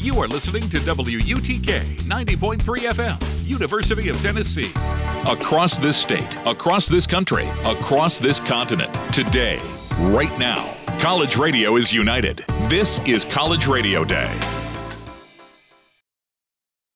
You are listening to WUTK 90.3 FM, University of Tennessee. Across this state, across this country, across this continent, today, right now, college radio is united. This is College Radio Day.